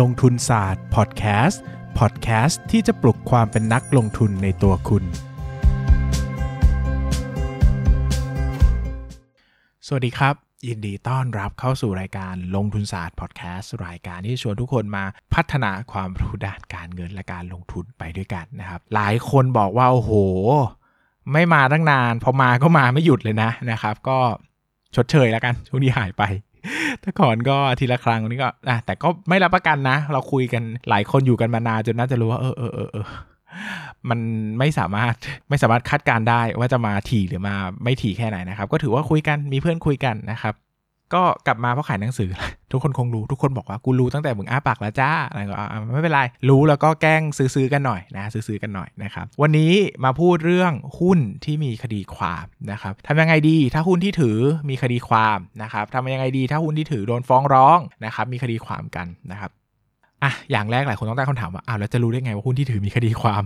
ลงทุนศาสตร์พอดแคสต์พอดแคสต์ที่จะปลุกความเป็นนักลงทุนในตัวคุณ สวัสดีครับ ยินดีต้อนรับเข้าสู่รายการลงทุนศาสตร์พอดแคสต์รายการที่ชวนทุกคนมาพัฒนาความรู้ด้านการเงินและการลงทุนไปด้วยกันนะครับ หลายคนบอกว่า โอ้โห ไม่มาตั้งนาน พอมาก็มาไม่หยุดเลยนะนะครับ ก็ชดเชยแล้วกันช่วงนี้หายไป แต่ก่อนก็ทีละครั้งวันนี้ก็อะแต่ก็ไม่รับประกันนะ เราคุยกันหลายคนอยู่กันมานานจนน่าจะรู้ว่าเออเออเออเออมันไม่สามารถไม่สามารถคาดการได้ว่าจะมาถี่หรือมาไม่ถี่แค่ไหนนะครับ ก็ถือว่าคุยกันมีเพื่อนคุยกันนะครับ ก็กลับมาเพราะขายหนังสือ ทุกคนคงรู้ทุกคนบอกว่ากูรู้ตั้งแต่มึงอ้าปากแล้วจ้าอะไรก็ไม่เป็นไร รู้แล้วก็แกล้งซื้อๆกันหน่อยนะซื้อๆกันหน่อยนะครับวันนี้มาพูดเรื่องหุ้นที่มีคดีความนะครับทำยังไงดีถ้าหุ้นที่ถือมีคดีความนะครับทำยังไงดีถ้าหุ้นที่ถือโดนฟ้องร้องนะครับมีคดีความกันนะครับ อะอย่างแรกหลายคนต้องตั้งคำถามว่าอ้าวแล้วจะรู้ได้ไงว่าหุ้นที่ถือมีคดีความ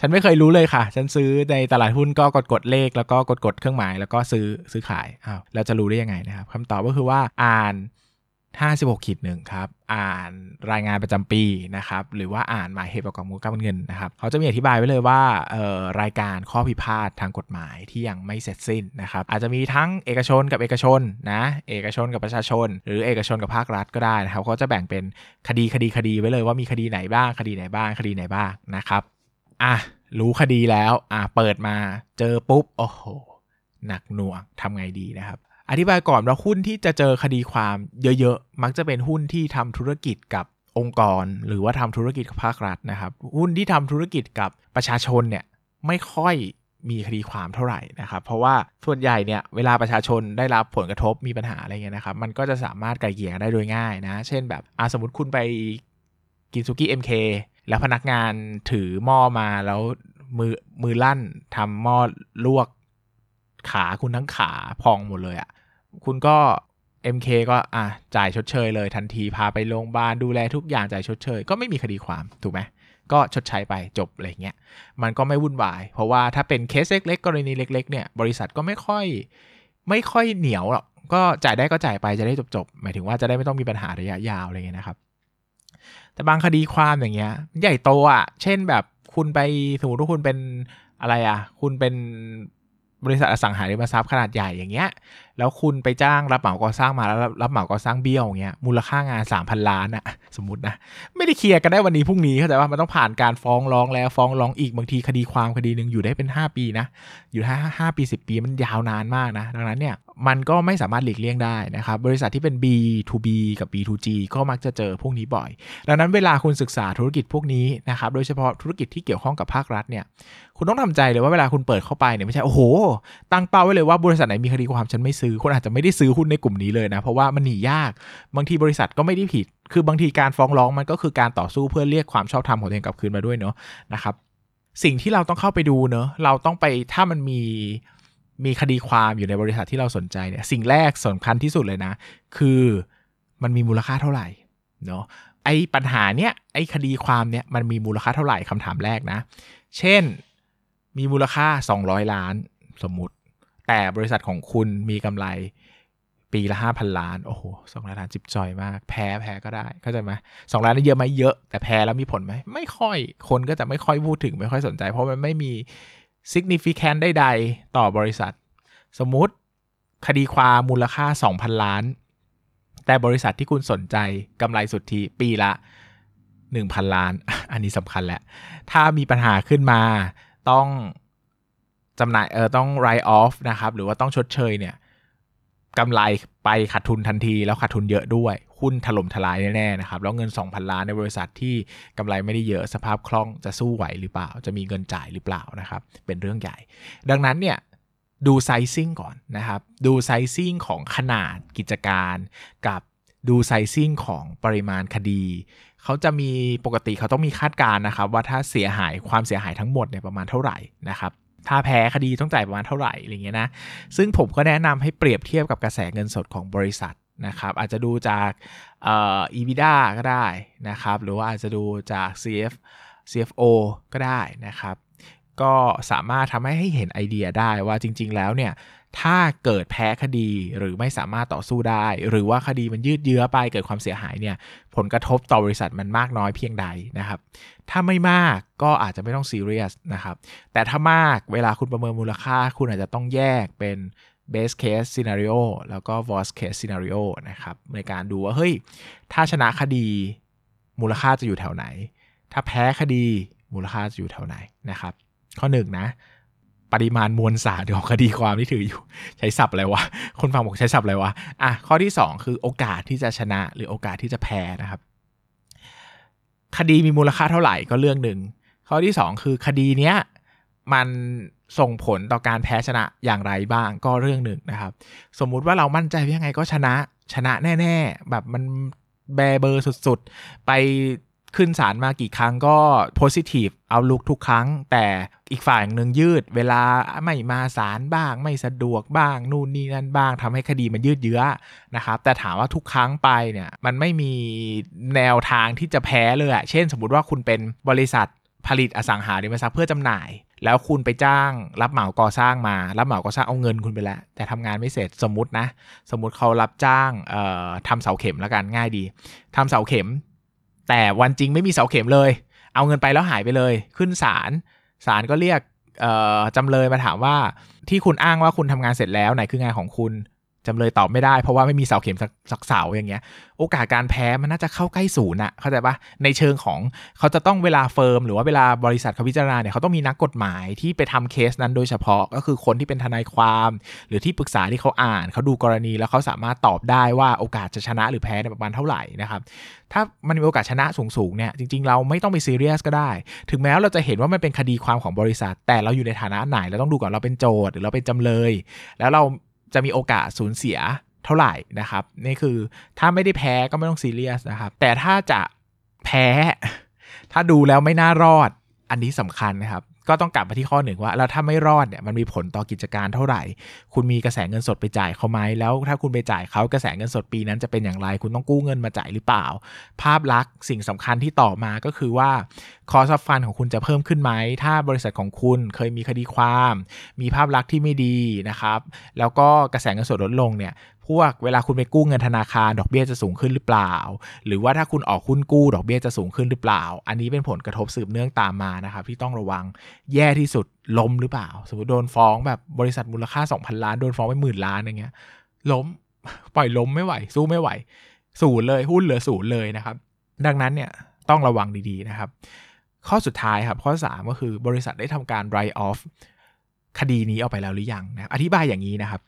ฉันไม่เคยรู้เลยค่ะ ฉันซื้อในตลาดหุ้นก็กดกดเลข แล้วก็กดกดเครื่องหมาย แล้วก็ซื้อซื้อขายอ้าวเราจะรู้ได้ยังไงนะครับคำตอบก็คือว่าอ่าน 56ขีดหนึ่งครับ อ่านรายงานประจำปีนะครับ หรือว่าอ่านหมายเหตุประกอบมูลค่าเงินนะครับ เขาจะมีอธิบายไว้เลยว่าเอ่อรายการข้อพิพาททางกฎหมายที่ยังไม่เสร็จสิ้นนะครับ อาจจะมีทั้งเอกชนกับเอกชนนะ เอกชนกับประชาชน หรือเอกชนกับภาครัฐก็ได้นะครับ เขาจะแบ่งเป็นคดีคดีคดีไว้เลยว่ามีคดีไหนบ้าง คดีไหนบ้าง คดีไหนบ้างนะครับ อะ รู้คดีแล้ว อะ เปิดมา เจอปุ๊บ โอ้โห หนักหน่วงทำไงดีนะครับ อธิบายก่อนว่าหุ้นที่จะเจอคดีความเยอะๆ มักจะเป็นหุ้นที่ทำธุรกิจกับองค์กร หรือว่าทำธุรกิจกับภาครัฐนะครับ หุ้นที่ทำธุรกิจกับประชาชนเนี่ยไม่ค่อยมีคดีความเท่าไหร่นะครับ เพราะว่าส่วนใหญ่เนี่ยเวลาประชาชนได้รับผลกระทบมีปัญหาอะไรเงี้ยนะครับ มันก็จะสามารถไกลเกลี่ยได้โดยง่ายนะ เช่นแบบอสมมติคุณไปกินซุกี้ MK แล้วพนักงานถือหม้อมาแล้วมือมือลั่นทำหม้อลวกขาคุณทั้งขาพองหมดเลยอะ่ะ คุณก็ MK ก็อะจ่ายชดเชยเลยทันทีพาไปโรงพยาบาลดูแลทุกอย่างจ่ายชดเชย ก็ไม่มีคดีความถูกไหมก็ชดใช้ไปจบอะไรเงี้ยมันก็ไม่วุ่นวาย เพราะว่าถ้าเป็นเคสเล็กๆกรณีเล็ก ๆ เนี่ยบริษัทก็ไม่ค่อยไม่ค่อยเหนียวหรอกก็จ่ายได้ก็จ่ายไปจะได้จบๆหมายถึงว่าจะได้ไม่ต้องมีปัญหาระยะยาวอะไรเงี้ยนะครับ แต่บางคดีความอย่างเงี้ย ใหญ่โตอะเช่นแบบคุณไปสมมติว่าคุณเป็นอะไรอะ คุณเป็น บริษัทอสังหาริมทรัพย์ขนาดใหญ่อย่างเงี้ย แล้วคุณไปจ้างรับเหมาก่อสร้างมาแล้วรับเหมาก่อสร้างเบี้ยวอย่างเงี้ย มูลค่างาน 3,000 ล้านอะสมมตินะ ไม่ได้เคลียร์กันได้วันนี้พรุ่งนี้เข้าใจว่ามันต้องผ่านการฟ้องร้องแล้วฟ้องร้องอีกบางทีคดีความคดีหนึ่งอยู่ได้เป็น 5 ปีนะ อยู่ได้ห้าปี 10 ปีมันยาวนานมากนะ ดังนั้นเนี่ย มันก็ไม่สามารถหลีกเลี่ยงได้นะครับ บริษัทที่เป็น B2B กับ B2G ก็มักจะเจอพวกนี้บ่อย ดังนั้นเวลาคุณศึกษาธุรกิจพวกนี้นะครับ โดยเฉพาะธุรกิจที่เกี่ยวข้องกับภาครัฐเนี่ย คุณต้องทำใจเลยว่าเวลาคุณเปิดเข้าไปเนี่ยไม่ใช่ โอ้โห ตั้งเป้าไว้เลยว่าบริษัทไหนมีคดีความฉันไม่ซื้อ คุณอาจจะไม่ได้ซื้อหุ้นในกลุ่มนี้เลยนะ เพราะว่ามันหนียาก บางทีบริษัทก็ไม่ได้ผิด คือบางทีการฟ้องร้องมันก็คือการต่อสู้เพื่อเรียกความชอบธรรมของตัวเองกลับคืนมาด้วยเนาะนะครับ สิ่งที่เราต้องเข้าไปดูเนาะเราต้องไปถ้ามันมี มีคดีความอยู่ในบริษัทที่เราสนใจเนี่ยสิ่งแรกสำคัญที่สุดเลยนะ คือมันมีมูลค่าเท่าไหร่เนาะไอ้ปัญหาเนี้ยไอ้คดีความเนี้ยมันมีมูลค่าเท่าไหร่คำถามแรกนะ เช่นมีมูลค่า 200 ล้านสมมุติ แต่บริษัทของคุณมีกำไรปีละ 5,000 ล้าน โอ้โหสองล้านจิบจอยมาก แพ้แพ้ก็ได้เข้าใจไหมสองล้านนี่เยอะไหมเยอะ แต่แพ้แล้วมีผลไหมไม่ค่อยคนก็จะไม่ค่อยพูดถึงไม่ค่อยสนใจ เพราะมันไม่มี significant ใดๆต่อบริษัท สมมุติคดีความมูลค่า 2,000 ล้าน แต่บริษัทที่คุณสนใจกำไรสุทธิปีละ 1,000 ล้าน อันนี้สำคัญแหละ ถ้ามีปัญหาขึ้นมาต้องจำหน่ายเออต้อง write off นะครับ หรือว่าต้องชดเชยเนี่ยกำไรไปขาดทุนทันทีแล้วขาดทุนเยอะด้วย หุ้นถล่มทลายแน่ๆนะครับ แล้วเงิน 2,000 ล้านในบริษัทที่กำไรไม่ได้เยอะสภาพคล่องจะสู้ไหวหรือเปล่า จะมีเงินจ่ายหรือเปล่านะครับ เป็นเรื่องใหญ่ ดังนั้นเนี่ยดูไซซิ่งก่อนนะครับ ดูไซซิ่งของขนาดกิจการกับดูไซซิ่งของปริมาณคดี เขาจะมีปกติเขาต้องมีคาดการณ์นะครับ ว่าถ้าเสียหายความเสียหายทั้งหมดเนี่ยประมาณเท่าไหร่นะครับถ้าแพ้คดีต้องจ่ายประมาณเท่าไหร่อะไรเงี้ยนะ ซึ่งผมก็แนะนำให้เปรียบเทียบกับกระแสเงินสดของบริษัท นะครับอาจจะดูจากเอ่อ EBITDA ก็ได้นะครับหรือว่าอาจจะดูจาก CF CFO ก็ได้นะครับก็สามารถทำให้ให้เห็นไอเดียได้ว่าจริง ๆ แล้วเนี่ยถ้าเกิดแพ้คดีหรือไม่สามารถต่อสู้ได้ หรือว่าคดีมันยืดเยื้อไปเกิดความเสียหายเนี่ยผลกระทบต่อบริษัทมันมากน้อยเพียงใดนะครับ ถ้าไม่มากก็อาจจะไม่ต้องซีเรียสนะครับ แต่ถ้ามากเวลาคุณประเมินมูลค่า คุณอาจจะต้องแยกเป็น base case scenario แล้วก็ worst case scenario นะครับ ในการดูว่า เฮ้ย ถ้าชนะคดีมูลค่าจะอยู่แถวไหน ถ้าแพ้คดีมูลค่าจะอยู่แถวไหนนะครับ ข้อหนึ่งนะปริมาณมวลสารของคดีความที่ถืออยู่ ใช้ศัพท์อะไรวะ คนฟังบอกใช้ศัพท์อะไรวะอะข้อที่ 2 คือโอกาสที่จะชนะหรือโอกาสที่จะแพ้นะครับ คดีมีมูลค่าเท่าไหร่ก็เรื่องหนึ่งข้อที่ 2 คือคดีเนี้ย มันส่งผลต่อการแพ้ชนะอย่างไรบ้างก็เรื่องหนึ่งนะครับ สมมุติว่าเรามั่นใจว่ายังไงก็ชนะชนะแน่ ๆ แบบมันแบเบอร์สุดๆ ไปขึ้นศาลมากี่ครั้งก็ positive เอาลุกทุกครั้ง แต่อีกฝ่ายหนึ่งยืด เวลาไม่มาศาลบ้าง ไม่สะดวกบ้าง นู่นนี่นั่นบ้างทำให้คดีมันยืดเยื้อนะครับ แต่ถามว่าทุกครั้งไปเนี่ยมันไม่มีแนวทางที่จะแพ้เลยอะเช่น สมมติว่าคุณเป็นบริษัทผลิตอสังหาริมทรัพย์เพื่อจำหน่าย แล้วคุณไปจ้างรับเหมาก่อสร้างมา รับเหมาก่อสร้างเอาเงินคุณไปแล้ว แต่ทำงานไม่เสร็จสมมตินะ สมมติเขารับจ้างเอ่อทำเสาเข็มแล้วกันง่ายดีทำเสาเข็ม แต่วันจริงไม่มีเสาเข็มเลย เอาเงินไปแล้วหายไปเลย ขึ้นศาลศาลก็เรียกจำเลยมาถามว่าที่คุณอ้างว่าคุณทำงานเสร็จแล้วไหนคืองานของคุณ จำเลยตอบไม่ได้เพราะว่าไม่มีเสาเข็มสักเสาอย่างเงี้ย โอกาสการแพ้มันน่าจะเข้าใกล้ศูนย์อะเข้าใจปะในเชิงของเขาจะต้องเวลาเฟิร์มหรือว่าเวลาบริษัทเขาพิจารณาเนี่ยเขาต้องมีนักกฎหมายที่ไปทำเคสนั้นโดยเฉพาะก็คือคนที่เป็นทนายความ หรือที่ปรึกษาที่เขาอ่านเขาดูกรณีแล้วเขาสามารถตอบได้ว่าโอกาสจะชนะหรือแพ้ในประมาณเท่าไหร่นะครับถ้ามันมีโอกาสชนะสูงๆเนี่ยจริงๆ เราไม่ต้องไปซีเรียสก็ได้ ถึงแม้เราจะเห็นว่ามันเป็นคดีความของบริษัท แต่เราอยู่ในฐานะไหนเราต้องดูก่อนเราเป็นโจทย์หรือเราเป็นจำเลย แล้วเรา จะมีโอกาสสูญเสียเท่าไหร่นะครับ นี่คือถ้าไม่ได้แพ้ก็ไม่ต้องซีเรียสนะครับ แต่ถ้าจะแพ้ ถ้าดูแล้วไม่น่ารอดอันนี้สำคัญนะครับ ก็ต้องกลับมาที่ข้อหนึ่งว่าแล้วถ้าไม่รอดเนี่ยมันมีผลต่อกิจการเท่าไหร่ คุณมีกระแสเงินสดไปจ่ายเขาไหมแล้ว ถ้าคุณไปจ่ายเขากระแสเงินสดปีนั้นจะเป็นอย่างไร คุณต้องกู้เงินมาจ่ายหรือเปล่า ภาพลักษณ์สิ่งสำคัญที่ต่อมาก็คือว่าคอสฟันของคุณจะเพิ่มขึ้นไหม ถ้าบริษัทของคุณเคยมีคดีความ มีภาพลักษณ์ที่ไม่ดีนะครับ แล้วก็กระแสเงินสดลดลงเนี่ย พวกเวลาคุณไปกู้เงินธนาคารดอกเบี้ยจะสูงขึ้นหรือเปล่า หรือว่าถ้าคุณออกหุ้นกู้ดอกเบี้ยจะสูงขึ้นหรือเปล่า อันนี้เป็นผลกระทบสืบเนื่องตามมานะครับที่ต้องระวังแย่ที่สุดล้มหรือเปล่า สมมติโดนฟ้องแบบบริษัทมูลค่า 2,000 ล้านโดนฟ้องไปหมื่นล้านอย่างเงี้ยล้มปล่อยล้มไม่ไหว สู้ไม่ไหว ศูนย์เลยหุ้นเหลือศูนย์เลยนะครับ ดังนั้นเนี่ยต้องระวังดีๆนะครับ ข้อสุดท้ายครับข้อ 3 ก็คือบริษัทได้ทำการ write off คดีนี้ออกไปแล้วหรือยังนะอธิบายอย่างนี้นะครับ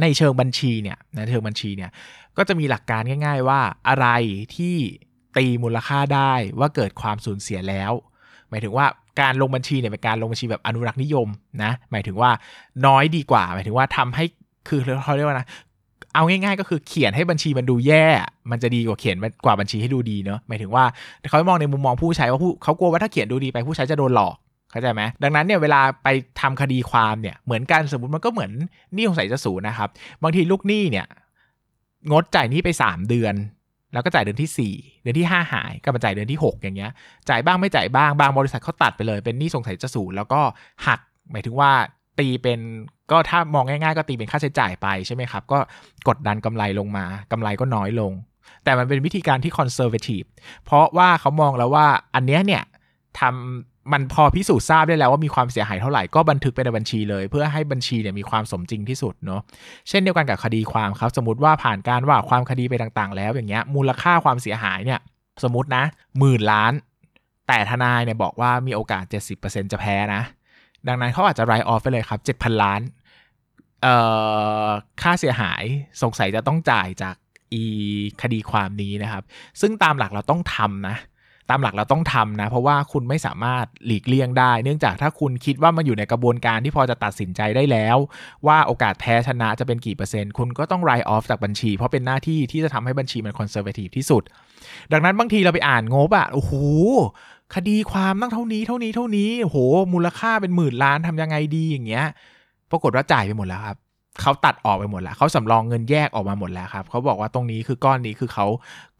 ในเชิงบัญชีเนี่ยในเชิงบัญชีเนี่ยก็จะมีหลักการง่าย ๆ ว่าอะไรที่ตีมูลค่าได้ว่าเกิดความสูญเสียแล้ว หมายถึงว่าการลงบัญชีเนี่ยเป็นการลงบัญชีแบบอนุรักษ์นิยมนะหมายถึงว่าน้อยดีกว่า หมายถึงว่าทำให้คือเขาเรียกว่านะเอาง่ายๆก็คือเขียนให้บัญชีมันดูแย่ มันจะดีกว่าเขียนกว่าบัญชีให้ดูดีเนาะหมายถึงว่าเขามองในมุมมองผู้ใช้ว่าผู้เขากลัวว่าถ้าเขียนดูดีไปผู้ใช้จะโดนหลอก เข้าใจไหมดังนั้นเนี่ยเวลาไปทำคดีความเนี่ยเหมือนกันสมมติมันก็เหมือนหนี้สงสัยจะสูญนะครับ บางทีลูกหนี้เนี่ยงดจ่ายหนี้ไป 3 เดือน แล้วก็จ่ายเดือนที่ 4 เดือนที่ 5 หายก็มาจ่ายเดือนที่ 6 อย่างเงี้ย จ่ายบ้างไม่จ่ายบ้างบางบริษัทเขาตัดไปเลย เป็นหนี้สงสัยจะสูญแล้วก็หักหมายถึงว่าตีเป็นก็ถ้ามองง่ายๆ ก็ตีเป็นค่าใช้จ่ายไปใช่ไหมครับ ก็กดดันกำไรลงมากำไรก็น้อยลง แต่มันเป็นวิธีการที่คอนเซอร์เวทีฟเพราะว่าเขามองแล้วว่าอันเนี้ยเนี่ยทำ มันพอพิสูจน์ทราบได้แล้วว่ามีความเสียหายเท่าไหร่ก็บันทึกไปในบัญชีเลย เพื่อให้บัญชีเนี่ยมีความสมจริงที่สุดเนาะเช่นเดียวกันกับคดีความครับ สมมติว่าผ่านการว่าความคดีไปต่างๆ แล้วอย่างเงี้ยมูลค่าความเสียหายเนี่ยสมมตินะหมื่นล้าน แต่ทนายเนี่ยบอกว่ามีโอกาส 70%จะแพ้นะ ดังนั้นเขาอาจจะไรออฟไปเลยครับ7,000 ล้านเอ่อค่าเสียหายสงสัยจะต้องจ่ายจากอีคดีความนี้นะครับ ซึ่งตามหลักเราต้องทำนะ ตามหลักเราต้องทำนะ เพราะว่าคุณไม่สามารถหลีกเลี่ยงได้ เนื่องจากถ้าคุณคิดว่ามันอยู่ในกระบวนการที่พอจะตัดสินใจได้แล้ว ว่าโอกาสแพ้ชนะจะเป็นกี่เปอร์เซ็นต์ คุณก็ต้องไรออฟจากบัญชี เพราะเป็นหน้าที่ที่จะทำให้บัญชีมันคอนเซอร์เวทีฟที่สุด ดังนั้นบางทีเราไปอ่านงบอะโอ้โหคดีความตั้งเท่านี้เท่านี้เท่านี้โอ้โหมูลค่าเป็นหมื่นล้านทำยังไงดีอย่างเงี้ยปรากฏว่าจ่ายไปหมดแล้วครับ เขาตัดออกไปหมดแล้วเขาสำรองเงินแยกออกมาหมดแล้วครับเขาบอกว่าตรงนี้คือก้อนนี้คือเขา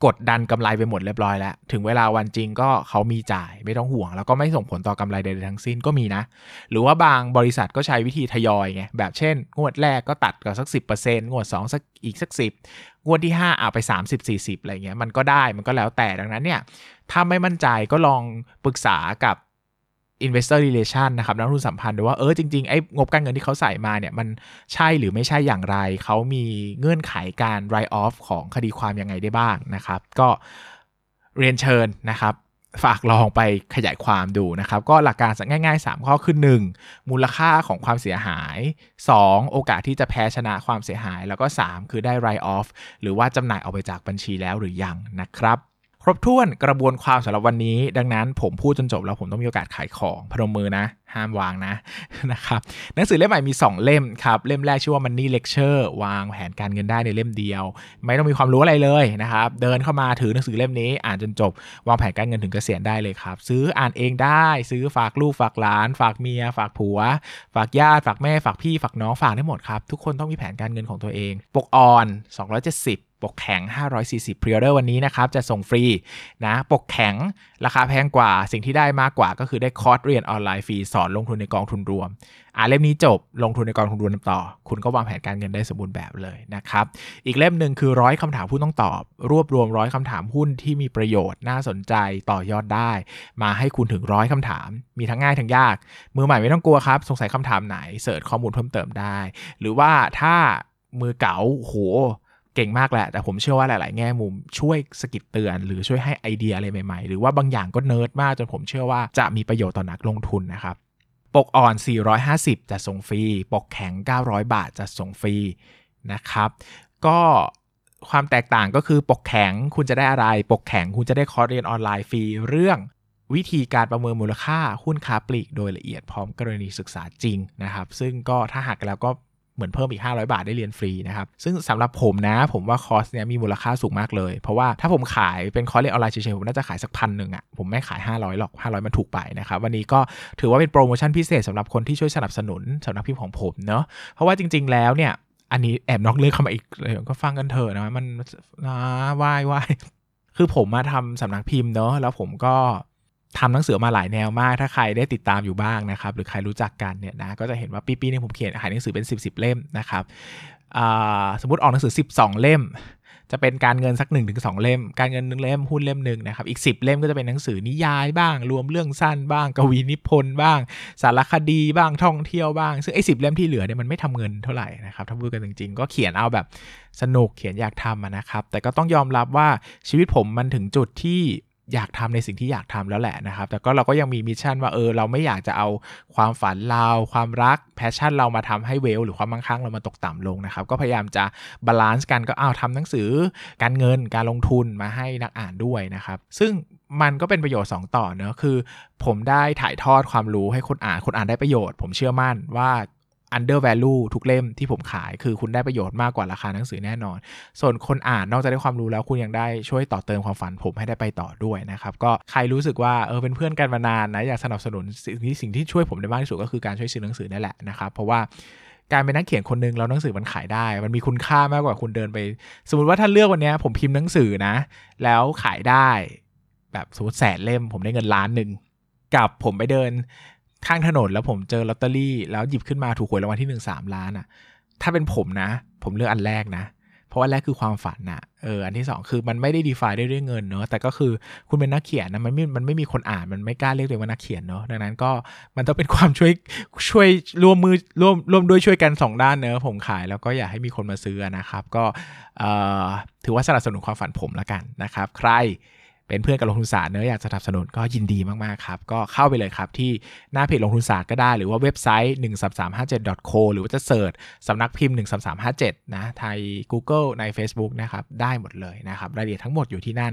กดดันกำไรไปหมดเรียบร้อยแล้ว ถึงเวลาวันจริงก็เขามีจ่ายไม่ต้องห่วง แล้วก็ไม่ส่งผลต่อกำไรใดๆทั้งสิ้นก็มีนะ หรือว่าบางบริษัทก็ใช้วิธีทยอยไงแบบเช่น งวดแรกก็ตัดกับสัก 10%งวด2สักอีกสัก 10 งวดที่ 5 เอาไป 30-40 อะไรเงี้ยมันก็ได้มันก็แล้วแต่ดังนั้นเนี่ยถ้าไม่มั่นใจก็ลองปรึกษากับ investor relation นะครับนักลงทุนสัมพันธ์ดูว่าเออจริงๆไอ้งบการเงินที่เขาใส่มาเนี่ยมันใช่หรือไม่ใช่อย่างไร เขามีเงื่อนไขการ write off ของคดีความยังไงได้บ้างนะครับ ก็เรียนเชิญนะครับ ฝากลองไปขยายความดูนะครับ ก็หลักการง่าย ๆ 3 ข้อคือ 1. มูลค่าของความเสียหาย 2. โอกาสที่จะแพ้ชนะความเสียหาย แล้วก็ 3 คือได้ write off หรือว่าจำหน่ายออกไปจากบัญชีแล้วหรือยังนะครับ ครบถ้วนกระบวนความสำหรับวันนี้ ดังนั้นผมพูดจนจบแล้วผมต้องมีโอกาสขายของพนมมือนะ ห้ามวางนะนะครับหนังสือเล่มใหม่มี 2 เล่มครับ เล่มแรกชื่อว่า Money Lecture วางแผนการเงินได้ในเล่มเดียว ไม่ต้องมีความรู้อะไรเลยนะครับ เดินเข้ามาถือหนังสือเล่มนี้ อ่านจนจบ วางแผนการเงินถึงเกษียณได้เลยครับ ซื้ออ่านเองได้ ซื้อฝากลูกฝากหลาน ฝากเมีย ฝากผัว ฝากญาติฝากแม่ฝากพี่ฝากน้องฝากได้หมดครับทุกคนต้องมีแผนการเงินของตัวเอง ปกอ่อน 270ปกแข็ง 540 pre-order วันนี้นะครับ จะส่งฟรีนะ ปกแข็ง ราคาแพงกว่า สิ่งที่ได้มากกว่าก็คือได้คอร์สเรียนออนไลน์ฟรีสอนลงทุนในกองทุนรวม อ่าเล่มนี้จบลงทุนในกองทุนรวมต่อ คุณก็วางแผนการเงินได้สมบูรณ์แบบเลยนะครับ อีกเล่มหนึ่งคือร้อยคำถามผู้ต้องตอบ รวบรวมร้อยคำถามหุ้นที่มีประโยชน์น่าสนใจต่อยอดได้ มาให้คุณถึงร้อยคำถาม มีทั้งง่ายทั้งยาก มือใหม่ไม่ต้องกลัวครับ สงสัยคำถามไหนเสิร์ชข้อมูลเพิ่มเติมได้ หรือว่าถ้ามือเก๋าโหเก่งมากแหละ แต่ผมเชื่อว่าหลาย ๆ แง่มุมช่วยสกิดเตือน หรือช่วยให้ไอเดียอะไรใหม่ ๆ หรือว่าบางอย่างก็เนิร์ดมากจนผมเชื่อว่าจะมีประโยชน์ต่อนักลงทุนนะครับ ปกอ่อน 450 จะส่งฟรี ปกแข็ง 900 บาทจะส่งฟรีนะครับ ก็ความแตกต่างก็คือปกแข็งคุณจะได้อะไร ปกแข็งคุณจะได้คอร์สเรียนออนไลน์ฟรีเรื่องวิธีการประเมินมูลค่าหุ้นค้าปลีกโดยละเอียดพร้อมกรณีศึกษาจริงนะครับ ซึ่งก็ถ้าหากแล้วก็ เหมือนเพิ่มอีก 500 บาทได้เรียนฟรีนะครับ ซึ่งสำหรับผมนะ ผมว่าคอร์สเนี้ยมีมูลค่าสูงมากเลย เพราะว่าถ้าผมขายเป็นคอร์สเรียนออนไลน์เฉยๆผมน่าจะขายสักพันหนึ่งอะ่ะผมไม่ขาย 500 หรอก 500 มันถูกไปนะครับ วันนี้ก็ถือว่าเป็นโปรโมชั่นพิเศษสำหรับคนที่ช่วยสนับสนุนสำนักพิมพ์ของผมเนาะเพราะว่าจริง ๆ แล้วเนี่ยอันนี้แอบนอกเรื่องเข้ามาอีกเลยก็ฟังกันเถอะนะมันนะวายวายคือผมมาทำสำนักพิมพ์เนาะแล้วผมก็ ทำหนังสือมาหลายแนวมาก ถ้าใครได้ติดตามอยู่บ้างนะครับ หรือใครรู้จักกันเนี่ยนะก็จะเห็นว่าปีๆนี้ผมเขียนขายหนังสือเป็น 10บสเล่มนะครับสมมติออกหนังสือ 12 เล่ม จะเป็นการเงินสัก1นถึงสเล่ม การเงินหนึ่งเล่มหุ้นเล่มหนึ่งนะครับอีก 10 เล่มก็จะเป็นหนังสือนิยายบ้าง รวมเรื่องสั้นบ้าง กวีนิพนธ์บ้าง สารคดีบ้างท่องเที่ยวบ้าง ซึ่งไอ้สี่เล่มที่เหลือเนี่ยมันไม่ทำเงินเท่าไหร่นะครับถ้าพูดกันจริง ๆ ก็เขียนเอาแบบสนุกเขียนอยากทำนะครับแต่ก็ต้องยอมรับว่าชีวิตผมมันถึงจุดที่ อยากทำในสิ่งที่อยากทำแล้วแหละนะครับ แต่ก็เราก็ยังมี mission ว่าเออเราไม่อยากจะเอาความฝันเราความรัก passion เรามาทำให้ wealth หรือความมั่งคั่งเรามาตกต่ำลงนะครับ ก็พยายามจะ balance กันก็เอาทำหนังสือการเงินการลงทุนมาให้นักอ่านด้วยนะครับ ซึ่งมันก็เป็นประโยชน์ 2 ต่อเนอะคือ ผมได้ถ่ายทอดความรู้ให้คนอ่านคนอ่านได้ประโยชน์ ผมเชื่อมั่นว่า under value ทุกเล่มที่ผมขาย คือคุณได้ประโยชน์มากกว่าราคาหนังสือแน่นอน ส่วนคนอ่านนอกจากได้ความรู้แล้วคุณยังได้ช่วยต่อเติมความฝันผมให้ได้ไปต่อด้วยนะครับ ก็ใครรู้สึกว่าเออเป็นเพื่อนกันมานานนะอยากสนับสนุนสิ่งที่สิ่งที่ช่วยผมได้มากที่สุดก็คือการช่วยซื้อหนังสือนั่นแหละนะครับเพราะว่าการเป็นนักเขียนคนนึงแล้วหนังสือมันขายได้ มันมีคุณค่ามากกว่าคุณเดินไป สมมติว่าถ้าเลือกวันนี้ผมพิมพ์หนังสือนะ แล้วขายได้ แบบสมมติแสนเล่ม ผมได้เงินล้านหนึ่งกับผมไปเดิน ข้างถนนแล้วผมเจอลอตเตอรี่ แล้วหยิบขึ้นมาถูกหวยรางวัลที่หนึ่งสามล้านอะ่ะ ถ้าเป็นผมนะ ผมเลือกอันแรกนะ เพราะอันแรกคือความฝันนะเอออันที่สองคือมันไม่ได้ดีฟายได้ด้วยเงินเนอะแต่ก็คือคุณเป็นนักเขียนนะมันไม่มันไม่มีคนอ่านมันไม่กล้าเรียกตัวเองว่านักเขียนเนอะดังนั้นก็มันต้องเป็นความช่วยช่วยร่วมมือร่วมร่วมด้วยช่วยกันสองด้านเนอะผมขายแล้วก็อยากให้มีคนมาซื้อนะครับ ก็ถือว่าสนับสนุนความฝันผมละกันนะครับ ใคร เป็นเพื่อนกับลงทุนศาสตร์เนื้ออยากสนับสนุนก็ยินดีมากๆครับ ก็เข้าไปเลยครับที่หน้าเพจลงทุนศาสตร์ก็ได้ หรือว่าเว็บไซต์ 13357 co หรือว่าจะเสิร์ชสำนักพิมพ์ 13357 นะไทย Google ใน Facebook นะครับได้หมดเลยนะครับรายละเอียดทั้งหมดอยู่ที่นั่น